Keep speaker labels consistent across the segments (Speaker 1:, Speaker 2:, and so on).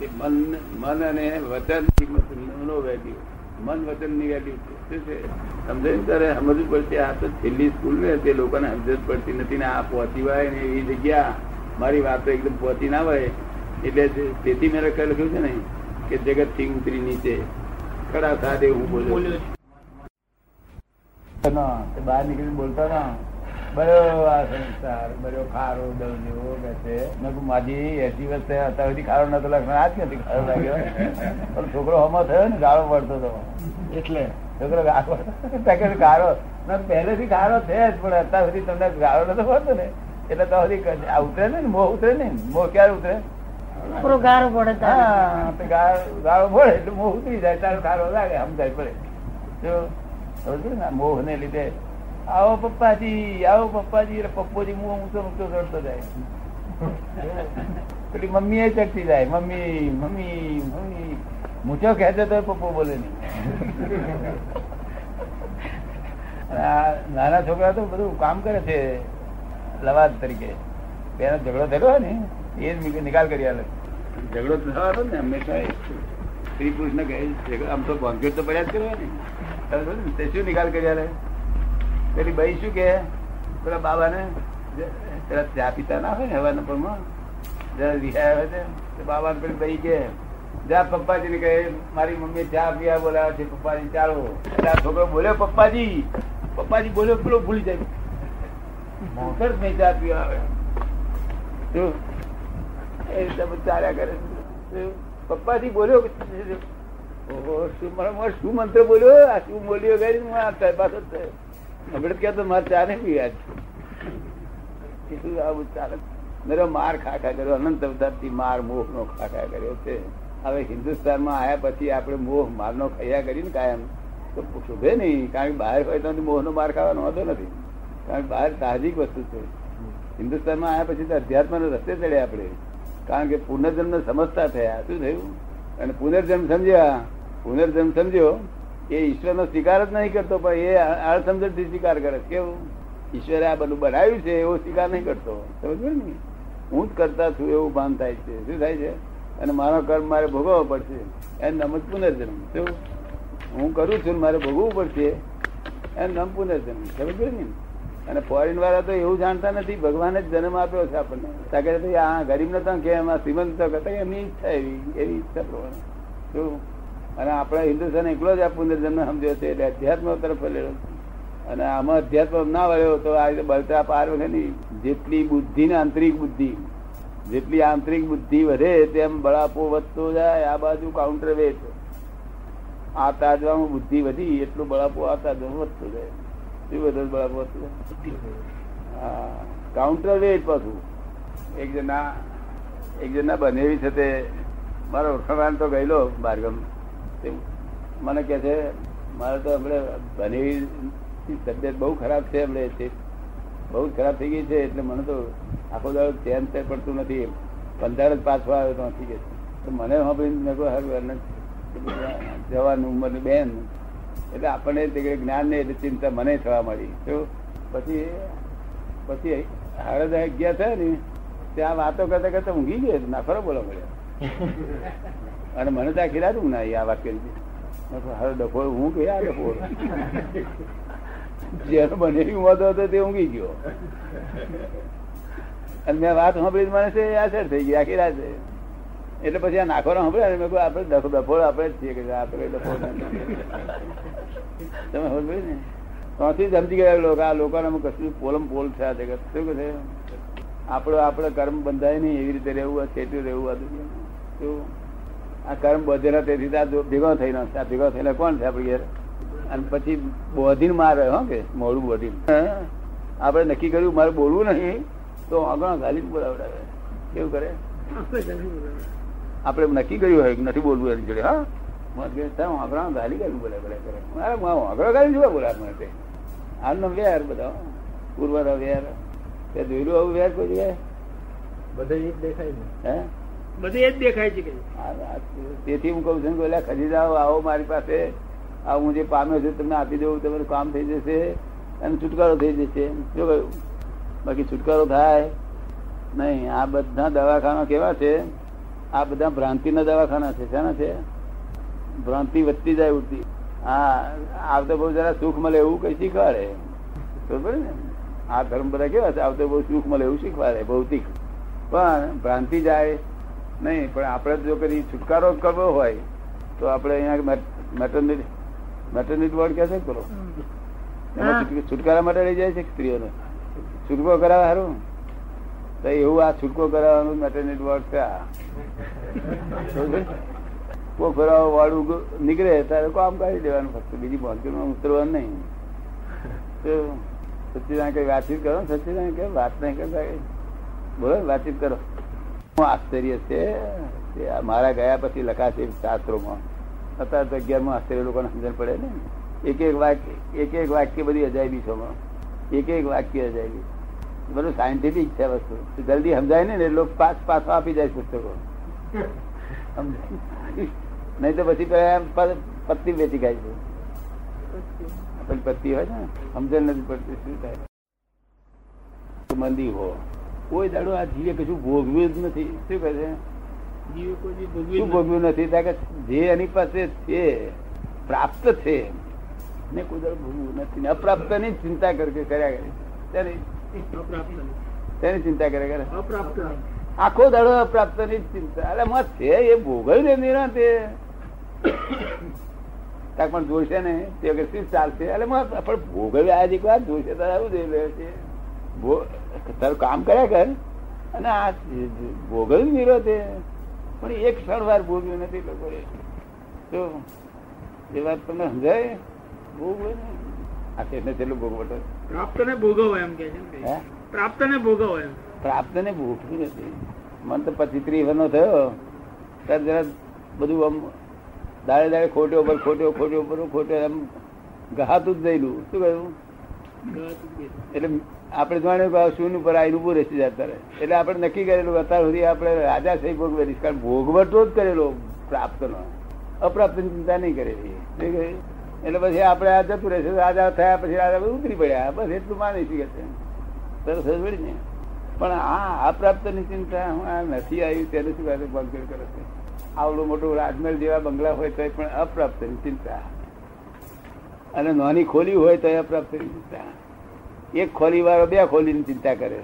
Speaker 1: મન મન અને વચન નો વેલ્યુ મન વચનની વેલ્યુ શું છે? સમજાય ત્યારે સમજવું પડશે. આ તો છેલ્લી સ્કૂલ ને તે લોકોને સમજ પડતી નથી ને આ પહોંચી હોય ને એવી જગ્યા. મારી વાતો એકદમ પહોંચી ના હોય. એટલે તેથી મેં લખ્યું છે ને? કે જગતથી ઉતરી નીચે. ખરા સાથે હું બોલ્યો બહાર નીકળી બોલતા ના. બરો આ સંસાર બરો ખારો દળ જેવો કે છે. મેં માજી એસી વર્ષે અત્યાર સુધી ખારો નતો લખવાનો આજ નથી ખારો લાગ્યો? પણ છોકરો હમો થયો ને ગાળો પડતો હતો. એટલે? છોકરો ગાળો પેકેટ ગાળો મેં પહેલેથી ગાળો છે જ પણ અત્યાર સુધી તમને ગાળો નતો પડતો ને. એટલે તો સુધી આ ઉતરે ને મોહ ઉતરે ને. મોહ ક્યારે ઉતરે?
Speaker 2: ગારો પડે.
Speaker 1: હા તો ગાળો ગાળો પડે એટલે મોહ ઉતરી જાય તારો ગાળો લાગે સમજાય પડે. જો મોહ ને લીધે આવો પપ્પાજી આવો પપ્પાજી પપ્પોજી હું ઊંચો ઊંચો રડતો જાય. પેલી મમ્મી એ ચડતી જાય, મમ્મી મમ્મી મમ્મી. મૂછો ખેંચે તો પપ્પો બોલે નહીં. નાના છોકરા તો બધું કામ કરે છે, લવાદ તરીકે. બેનો ઝઘડો થયો ને, એ જ નિકાલ કરી આલે. ઝઘડો થવાનો ને, હંમેશા એ કૃષ્ણ કહે આમ તો ભંગેટ તો પડ્યા જ કરવા ને. શું નિકાલ કરી આલે? પેલી ભાઈ શું કે પેલા બાબા ને પેલા ચા પીતા ના હોય ને હવાના પરમાં જરા રિહાયા હોય ને બાબા ને પેલી ભાઈ કે જા પપ્પાજી. ને કહે, મારી મમ્મી ચા પીવા બોલાવે છે, પપ્પાજી ચાલો. છોકરો બોલ્યો, પપ્પાજી પપ્પાજી બોલ્યો, પેલો ભૂલી જાય. મોટર જ નહીં ચા પીવા આવે? એ રીતે ચાલ્યા કરે પપ્પાજી બોલ્યો ઓહો, શું મોઢે શું મંત્ર બોલ્યો? આ શું બોલ્યો? ગઈ હું આ પાછો જ કે તો મારે ચા નહીં પીવા ચાલે. મેરો માર ખા ખા કર્યો, અનંત અવતારથી માર મોહ નો ખા ખા કર્યો છે. હવે હિન્દુસ્તાનમાં આયા પછી આપણે મોહ મારનો ખૈયા કરીને કાયમ તો શોભે નહીં, કારણ કે બહાર હોય તો મોહનો માર ખાવાનો વાંધો નથી. કારણ કે બહાર સાહજિક વસ્તુ છે. હિન્દુસ્તાનમાં આયા પછી તો અધ્યાત્મનો રસ્તે ચડ્યા આપણે. કારણ કે પુનર્જન્મ સમજતા થયા. શું થયું? અને પુનર્જન્મ સમજ્યા? પુનર્જન્મ સમજ્યો? એ ઈશ્વરનો સ્વીકાર જ નહીં કરતો, પણ એ અણસમજણથી સ્વીકાર કરે કેવું? ઈશ્વરે આ બધું બનાવ્યું છે, એવો સ્વીકાર નહીં કરતો. સમજ ને? હું જ કરતા છું એવું ભાન થાય છે. શું થાય છે? અને મારો કર્મ મારે ભોગવવો પડશે. એનું નામ જ પુનર્જન્મ. શું હું કરું છું મારે ભોગવવું પડશે, એનું નામ પુનર્જન્મ. સમજ ને? અને ફોરેન વાળા તો એવું જાણતા નથી, ભગવાને જ જન્મ આપ્યો છે આપણને. તાકે આ ગરીબ નતા કે એમાં શ્રીમંત તો કહેતા, એમની ઈચ્છા એવી એવી ઈચ્છા પ્રમાણે. શું અને આપણે હિન્દુસ્તાન એકલો જ આ પુનર્જન્મ સમજ્યો છે, એટલે અધ્યાત્મ તરફ વળેલો અને આમાં અધ્યાત્મ ના વળ્યો તો આ રીતે બળતરા પાર વગરની જેટલી બુદ્ધિ ને આંતરિક બુદ્ધિ, જેટલી આંતરિક બુદ્ધિ વધે તેમ બળાપો વધતો જાય, આ બાજુ કાઉન્ટર વેટ આ તાજવામાં બુદ્ધિ વધી, એટલું બળાપો આ તાજવામાં વધતો જાય. શું બધો બળાપો વધતો જાય. હા કાઉન્ટર વેટ પાછું. એક જણા એક જણા બનેવી છે તે મારો ઓળખાણ તો ગયેલો બારગામ મને કે છે, મારે તો આપણે બનેવી તબિયત બહુ ખરાબ છે હમણે બહુ ખરાબ થઈ ગઈ છે, એટલે મને તો આખો દાડો ચેન તે પડતું નથી પંદર જ પાછો આવ્યો તો નથી કે. તો મને સાંભળીને મેં જવાનું ઉંમરની બેન. એટલે આપણને તે જ્ઞાન ને એટલે ચિંતા મને થવા મળી તો પછી પછી દા ગયા થયા ને, ત્યાં વાતો કરતા કરતા ઊંઘી ગયો ના ખરો બોલો મળ્યો અને મને તો ખીરાતું ના આ વાત કરી હતી. હારો ડફો હું કે આ ડફો જેનો બનેવી ઊંઘતો હતો તે ઊંઘી ગયો. અને મેં વાત સાંભળી મને છે અસર થઈ ગઈ આખી રાતે એટલે પછી આ નાખવાનો સાંભળ્યા ને, મેં કહ્યું આપણે ડફો ડફો આપણે જ છીએ કે આપણે ડફો તમે સાંભળ્યું ને? ત્યાંથી સમજી ગયા લોકો, આ લોકોને અમે કશું પોલમ પોલ થયા છે, કે શું કહે આપણો, આપણે કર્મ બંધાય નહીં, એવી રીતે રહેવું સેટું રહેવું. શું આ કર્મ બધેલા તેથી ભેગો થઈને આ ભેગો થઈને કોણ છે આપડે ઘેર? અને પછી બોધીને મારે હો કે મોડું બોધી? આપણે નક્કી કર્યું મારે બોલવું નહીં તો આગળ ગાલી બોલાવડાવે. કેવું કરે? આપણે નક્કી કર્યું હોય નથી બોલવું એની જોડે હા? આગળ ગાલી ગાલી બોલે બોલે કરે મારે આગળ ગાલી જોવા બોલાવ માટે. હાલનો વેર બધા પૂર્વનો વેર. તે જોયેલું આવું વેર કોઈ જગ્યાએ?
Speaker 3: બધા દેખાય ને
Speaker 1: હે?
Speaker 3: બધે એ જ દેખાય છે.
Speaker 1: તેથી હું કઉ છું કે ખરીદાઓ આવો મારી પાસે. આ હું જે પામ્યો છું તમને આપી દઉં, તમારું કામ થઈ જશે અને છુટકારો થઈ જશે. શું કહ્યું? બાકી છુટકારો થાય નહીં. આ બધા દવાખાના કેવા છે? આ બધા ભ્રાંતિના દવાખાના છે. શાના છે? ભ્રાંતિ વધતી જાય ઉઠતી હા, આવતો બહુ જરા સુખ મળે એવું કઈ શીખવાડે. બરોબર ને? આ ધર્મ બધા કેવા છે? આવતો બહુ સુખ મળે એવું શીખવાડે, ભૌતિક. પણ ભ્રાંતિ જાય નહીં પણ આપણે જો કદી છુટકારો કરવો હોય તો આપણે અહીંયા મેટર્નિટી મેટર્નિટી વોર્ડ કે છે કરો છુટકારા માટે લઈ જાય છે સ્ત્રીઓને? છુટકો કરાવે સારું તો એવું આ છુટકો કરાવવાનું મેટર્નિટી વોર્ડ છે આ. કોઈ ફેરાવો વાળું નીકળે ત્યારે કામ કાઢી દેવાનું ફક્ત. બીજી બોલકીમાં ઉતરવાનું નહીં. તો સચ્ચિદાન કઈ વાતચીત કરો સચિદાન કે વાત નહીં કરતા બોલો વાતચીત કરો. આશ્ચર્ય છે મારા ગયા પછી લખાશે શાસ્ત્રોમાં. અત્યારે તો અગિયારમાં આશ્ચર્ય લોકોને સમજણ પડે ને. એક એક વાક્ય એક એક વાક્ય બધી અજાયબી છે એક એક વાક્ય અજાયબી. બધું સાયન્ટિફિક છે વસ્તુ. જલ્દી સમજાય ને એટલે પાસ પાછો આપી જાય પુસ્તકો. નહીં તો પછી પત્તી વેચી ખાય છે. પેલી પત્તી હોય ને સમજણ નથી પડતી શું થાય. મંદી હો. કોઈ દાડો આ જીવે કશું ભોગવ્યું જ નથી. શું કહે છે? શું
Speaker 3: ભોગવ્યું
Speaker 1: નથી? જે એની પાસે છે પ્રાપ્ત છે ને કોઈ દાડો ભોગવ્યું નથી. ને અપ્રાપ્તની ચિંતા કરે કર્યા કરે. તેની ચિંતા કર્યા કરે.
Speaker 3: અપ્રાપ્ત
Speaker 1: આખો દાડો અપ્રાપ્તની ચિંતા. અરે મત છે એ ભોગવ્યું ને નિરાંતે કાંઈક પણ જોઈશે ને તે શું ચાલશે? એટલે પણ ભોગવ્યા આજે વાર જોઈશે તારે આવું જોઈ રહ્યો છે. તારું કામ કર્યા કર. અને આ ભોગવ્યું નિરોધે પણ એક ક્ષણ વાર ભોગ્યું નથી લોકોએ. તો એ વાત તમને સમજાય? ભોગવે ને. આ તેને છેલ્લું ભોગવટો
Speaker 3: પ્રાપ્ત ને ભોગવો એમ કે છે ને પ્રાપ્ત ને ભોગવો એમ.
Speaker 1: પ્રાપ્ત ને ભૂખ્યું નથી. મને તો પછી ત્રીવનો થયો. ત્યારે જરા બધું આમ દાડે દાડે ખોટ્યો પર ખોટ્યો ખોટ્યો પર ખોટ્યો એમ ગહાતું જ જઈલું શું કહ્યું? એટલે આપણે આ શૂન્ય ઉપર આવીને ઉભું રહેશે રહે એટલે આપણે નક્કી કરેલું અત્યાર સુધી આપણે રાજા સહી ભોગવે કારણ ભોગવટો જ કરેલો પ્રાપ્તનો અપ્રાપ્તની ચિંતા નહીં કરેલી એટલે પછી આપણે આ જતું રહેશે, રાજા થયા પછી રાજા ઉતરી પડ્યા. બસ એટલું માની શકે છે સરસ જ ને. પણ આ અપ્રાપ્તની ચિંતા હું નથી આવ્યું તેને શું કહે બંકર કરે છે. આવડો મોટો રાજમહેલ જેવા બંગલા હોય તો પણ અપ્રાપ્તની ચિંતા. અને નાની ખોલી હોય તો અપ્રાપ્તની ચિંતા. એક ખોલી વાળો બે ખોલીની ચિંતા કરે.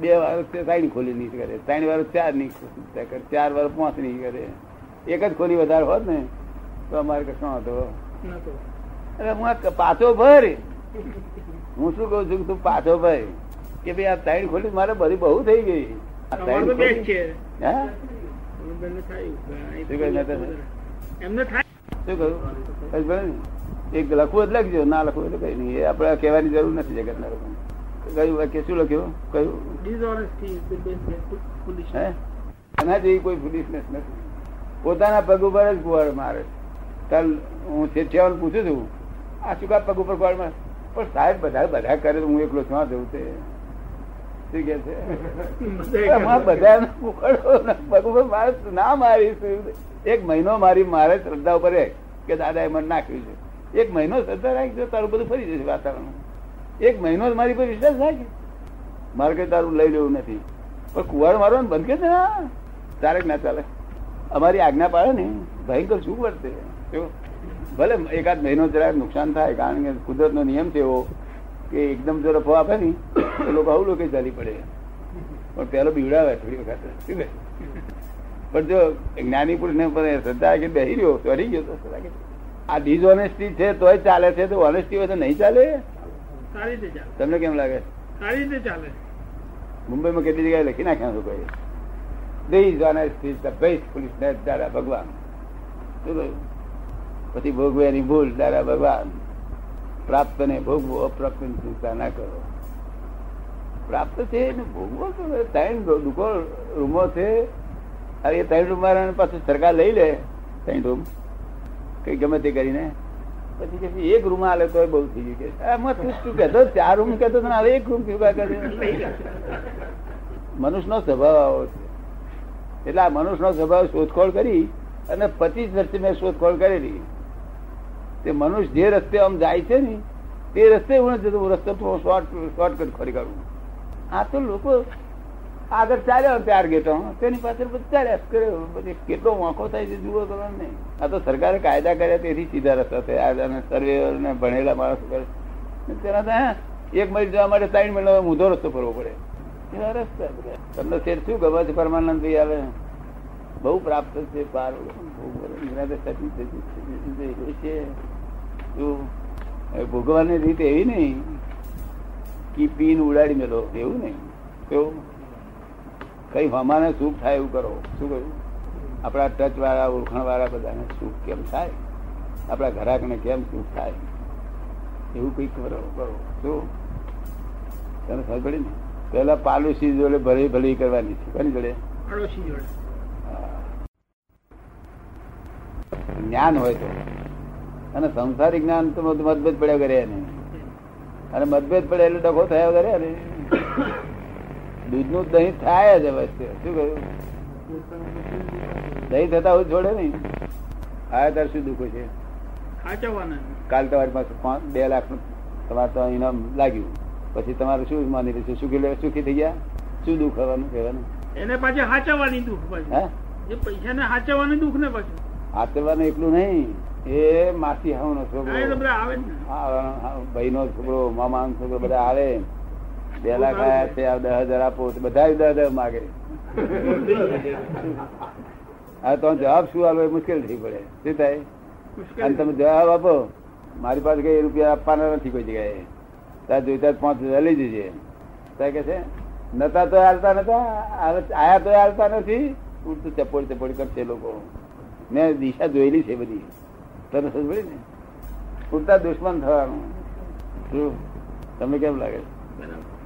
Speaker 1: બે વાર ત્રણ ખોલી ની કરે. ત્રણ વાર ચારની ચિંતા કરે. ચાર વાર પાંચની કરે. એક જ ખોલી વધારે હોત ને તો અમારે કશો હતો અરે હું પાછો ભર. હું શું કઉ છું કે તું પાછો ભર. કે ભાઈ આ ત્રણ ખોલી મારે બધી બહુ થઈ ગઈ. આ ત્રણ ખોલી- શું કહે
Speaker 3: એમને થાય?
Speaker 1: શું કહ્યું. એક લખવું એટલે લખજો ના લખવું એટલે કઈ નહીં. એ આપણે કહેવાની જરૂર નથી જગતના લોકોને. કયું વાક્ય શું લખ્યું? કયું? એના જેવી કોઈ ફુલિશનેસ નથી. પોતાના પગ ઉપર જ ગુવાડ મારે. કાલ હું છેઠિયાઓને પૂછું છું આ શું કા પગ ઉપર ગુવાડ મારે? પણ સાહેબ બધા બધા કરે તો હું એકલો શું જવું તે? શું કે છે?
Speaker 3: બધાએ
Speaker 1: એમાં
Speaker 3: કર્યું.
Speaker 1: બધા પગ ઉપર મારે ના મારી એક મહિનો મારી મારે શ્રદ્ધા ઉપર કે દાદા એ મને નાખ્યું છે. એક મહિનો શ્રદ્ધા રાખજો, તારું બધું ફરી જશે વાતાવરણ એક મહિનો મારી પર વિશ્વાસ રાખે મારે કઈ તારું લઈ લેવું નથી. પણ કુવાડ મારવાનું બંધ કે ના તારે ના ચાલે. અમારી આજ્ઞા પાડે ને, ભયંકર શું વર્તે? ભલે એકાદ મહિનો જરાક નુકસાન થાય, કારણ કે કુદરતનો નિયમ છે એવો કે એકદમ જો રફો આપે ને, તો લોકો આવું લોકો ચાલી પડે. પણ પેલો બીવડાવે થોડી વખત. પણ જો જ્ઞાની પુરુષ ને પણ શ્રદ્ધા કે બેસી રહ્યો, તો હરી ગયો તો આ ડિસઓનેસ્ટી છે તોય ચાલે છે તો ઓનેસ્ટી હોય તો નહીં ચાલે? તમને કેમ લાગે?
Speaker 3: સારી રીતે ચાલે.
Speaker 1: મુંબઈમાં કેટલી જગ્યાએ લખી નાખ્યા લોકોએ This honesty is the best foolishness, દાદા ભગવાન? પછી ભોગવે એની ભૂલ દાદા ભગવાન. પ્રાપ્ત ને ભોગવો અપ્રાપ્તની ચિંતા ના કરો. પ્રાપ્ત છે ને ભોગવો ત્રણ દુકો રૂમો છે. એ ત્રણ રૂમ પાછું સરકાર લઈ લે. ત્રણ રૂમ. કઈ ગમે તે કરીને. પછી કે એક રૂમ આલે તો બહુ થઈ ગયું. કે તું શું ચાર રૂમ કહેતો એક રૂમ કેવું કરે? સ્વભાવ આવો છે. એટલે આ મનુષ્યનો સ્વભાવ શોધખોળ કરી અને પચીસ વર્ષથી મેં શોધખોળ કરેલી. તે મનુષ્ય જે રસ્તે આમ જાય છે ને, તે રસ્તે હું જતો શોર્ટ શોર્ટકટ ખોરી કાઢું. આ તો લોકો આગળ ચાલ્યો ચાર ગેટો તેની પાછળ બધું ચાલ્યા કર્યો. પછી કેટલો મોંખો થાય છે જુઓ તમે ને. આ તો સરકારે કાયદા કર્યા તેથી સીધા રસ્તા થયા. અને સર્વે ને ભણેલા માણસો કરે. તેના એક મહિલ જવા માટે ત્રણ મહિલા ઊંધો રસ્તો ફરવો પડે. એવા રસ્તા. તમને શેઠ શું ગમે છે પરમાનંદ ભાઈ આવે? બહુ પ્રાપ્ત છે પાર. ભોગવવાની રીત એવી નહીં. કે પીન ઉડાડી મેલો. એવું નહીં. કેવું કઈ હમાને સુખ થાય એવું કરો. શું કહ્યું? આપણા ટચ વાળા ઓળખાણ વાળા બધાને સુખ કેમ થાય? આપણા ઘરાકને કેમ સુખ થાય? એવું કઈ કરો કરો. શું? તને ખબર પડી ને? પેલા પાડોશી જોડે ભલે ભલે કરવાની છે કોની જોડે?
Speaker 3: પાડોશી જોડે.
Speaker 1: જ્ઞાન હોય તો. અને સંસારિક જ્ઞાન તો મતભેદ પડ્યા કરે નહીં અને મતભેદ પડે એટલે ડખો થયા કરે ને. દૂધનું દહીં થાય જ અવશ્ય. શું કહ્યું? દહીં થતા હું છોડે નહીં. આ તાર શું દુઃખ છે કાલ તમારી પાસે પાંચ બે લાખનું તમારે તો ઇનામ લાગ્યું. પછી તમારે શું માની લીધું સુખી લે- સુખી થઈ ગયા? શું દુઃખ હવાનું કહેવાનું?
Speaker 3: એને પાછી હાચવવાની દુઃખ
Speaker 1: હે?
Speaker 3: એ પૈસા ને સાચવવાની દુઃખ ને પાછું.
Speaker 1: હાચવવાનું એકલું નહીં. એ માસી
Speaker 3: હાવ નો
Speaker 1: છોકરો
Speaker 3: આવે
Speaker 1: ભાઈ નો. છોકરો મામા નો છોકરો બધા આવે. બે લાખ આયા છે આ દસ હજાર આપો બધા દસ હજાર માગે. હા તો જવાબ શું એ મુશ્કેલ થઈ પડે. શું થાય? અને તમે જવાબ આપો. મારી પાસે કઈ રૂપિયા આપવાના નથી કોઈ જગ્યાએ. ત્યાં જોઈતા પાંચ હજાર લઈ જજે. ત્યાં કે છે નતા તો હાલતા નતા આયા તો હાલતા નથી. ઉડતું ચપોડી ચપોડી કરશે લોકો. મેં દિશા જોયેલી છે બધી. તને સમજ પડી ને? ઉડતા દુશ્મન થવાનું. શું? તમને કેમ લાગે?
Speaker 3: બરાબર.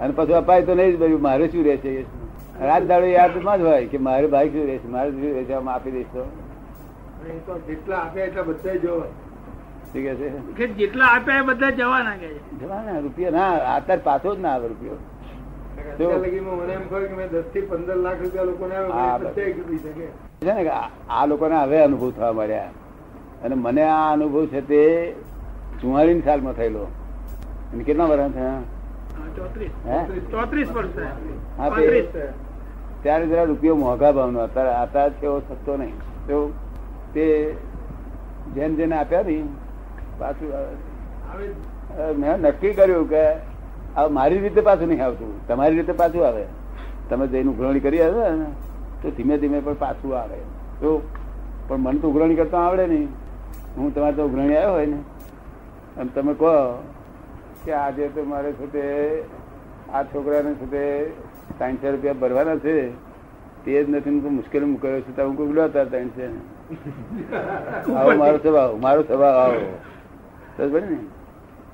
Speaker 1: અને પછી અપાય તો નહીં જ બધું. મારે શું રહેશે રાત દાડો યાદમાં જ હોય કે મારે ભાઈ શું રહેશે? મારે શું રહેશે? આમ આપી દઈશ તો.
Speaker 4: જેટલા આપે એટલા બધા જોવા.
Speaker 1: શું કે છે?
Speaker 3: કે જેટલા આપ્યા બધા જવાના કે
Speaker 1: જવાના રૂપિયા ના અત્યારે પાછો જ ના આવે રૂપિયો. આ લોકોને હવે અનુભવ થવા મળ્યા. અને મને આ અનુભવ છે તે ચુમ્માલીસ સાલમાં થયેલો. અને કેટલા વર્ષ થયા? ત્યારે જરા રૂપિયો મોંઘા ભાવનો. અત્યારે અત્યારે એવો સસ્તો નહીં. તો તે જેમ જેને આપ્યા ને પાછું મેં નક્કી કર્યું કે આ મારી રીતે પાછું નહીં આવતું. તમારી રીતે પાછું આવે. તમે જઈને ઉઘરણી કરી આવે ને તો ધીમે ધીમે પણ પાછું આવે. તો પણ મને તો ઉઘરણી કરતા આવડે નહીં. હું તમારે તો ઉઘરણી આવ્યો હોય ને અને તમે કહો કે આજે તો મારે છૂટે આ છોકરાને છૂટે ત્રણસો રૂપિયા ભરવાના છે. તે જ નથી મુશ્કેલ મુશ્કેલી મૂકાયો છે. હું કોઈ હતા ત્રણસો? આવો, મારો સ્વભાવ મારો સ્વભાવ આવો. સમજ ને?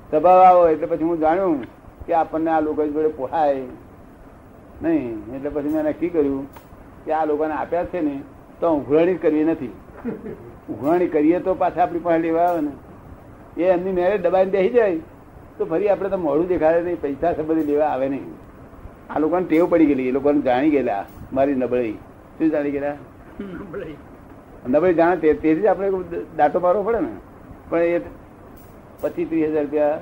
Speaker 1: સ્વભાવ આવો, એટલે પછી હું જાણ્યું કે આપણને આ લોકો જોડે પોહાય નહીં. એટલે પછી મેં નક્કી કર્યું કે આ લોકોને આપ્યા છે ને, તો ઉઘરાણી કરવી નથી. ઉઘરાણી કરીએ તો પાછા આપણી પાસે લેવા આવે ને. એ એમની મેરેજ દબાઈને બેસી જાય. તો ફરી આપણે તો મોડું દેખાડે નહીં પૈસા સંબંધી લેવા આવે નહીં. આ લોકોને ટેવ પડી ગયેલી એ લોકોને જાણી ગયેલા મારી નબળી. શું જાણી ગયેલા?
Speaker 3: નબળાઈ.
Speaker 1: નબળી જાણે તે- તેથી જ આપણે દાંતો મારવો પડે ને. પણ એ પચીસ ત્રીસ હજાર રૂપિયા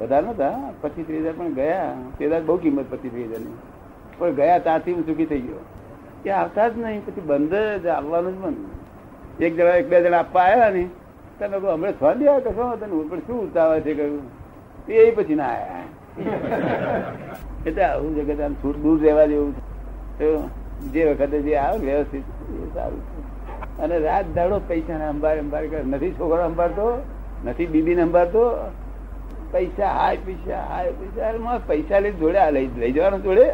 Speaker 1: વધારે નતા પચીસ ત્રીસ હજાર પણ ગયા. તે બહુ કિંમત પચીસ ત્રીસ હજારની. પણ ગયા ત્યાંથી હું ચૂકી થઈ ગયો. એ આવતા જ નહીં પછી બંધ જ આવવાનું જ બંધ. એક જણા એક બે જણા આપવા આવ્યા ને. તને હમણાં છ દે કશો નહીં. પણ શું ઉતાવળ છે કહ્યું. એ પછી ના આવ્યા એટલે આવું જગત આમ છૂટ દૂર રહેવા જેવું જે વખતે જે આવે વ્યવસ્થિત સારું અને રાત દાડો પૈસા ને અંબાર અંબાર કરે. નથી છોકરો અંબારતો, નથી બીબી ને અંબારતો. પૈસા, હાય પૈસા હાય પૈસા. પૈસા લઈ જોડે, આ લઈ લઈ જવાનું જોડે?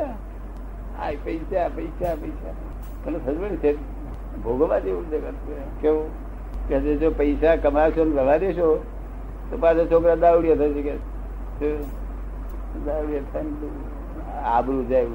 Speaker 1: હાય પૈસા પૈસા પૈસા. તને સમજ છે, ભોગવવા જેવું જગત કેવું? કે જે પૈસા કમાશો ને રવા દેશો, તો પાછા છોકરા દાવડિયા થશે કે આબરૂ જાય?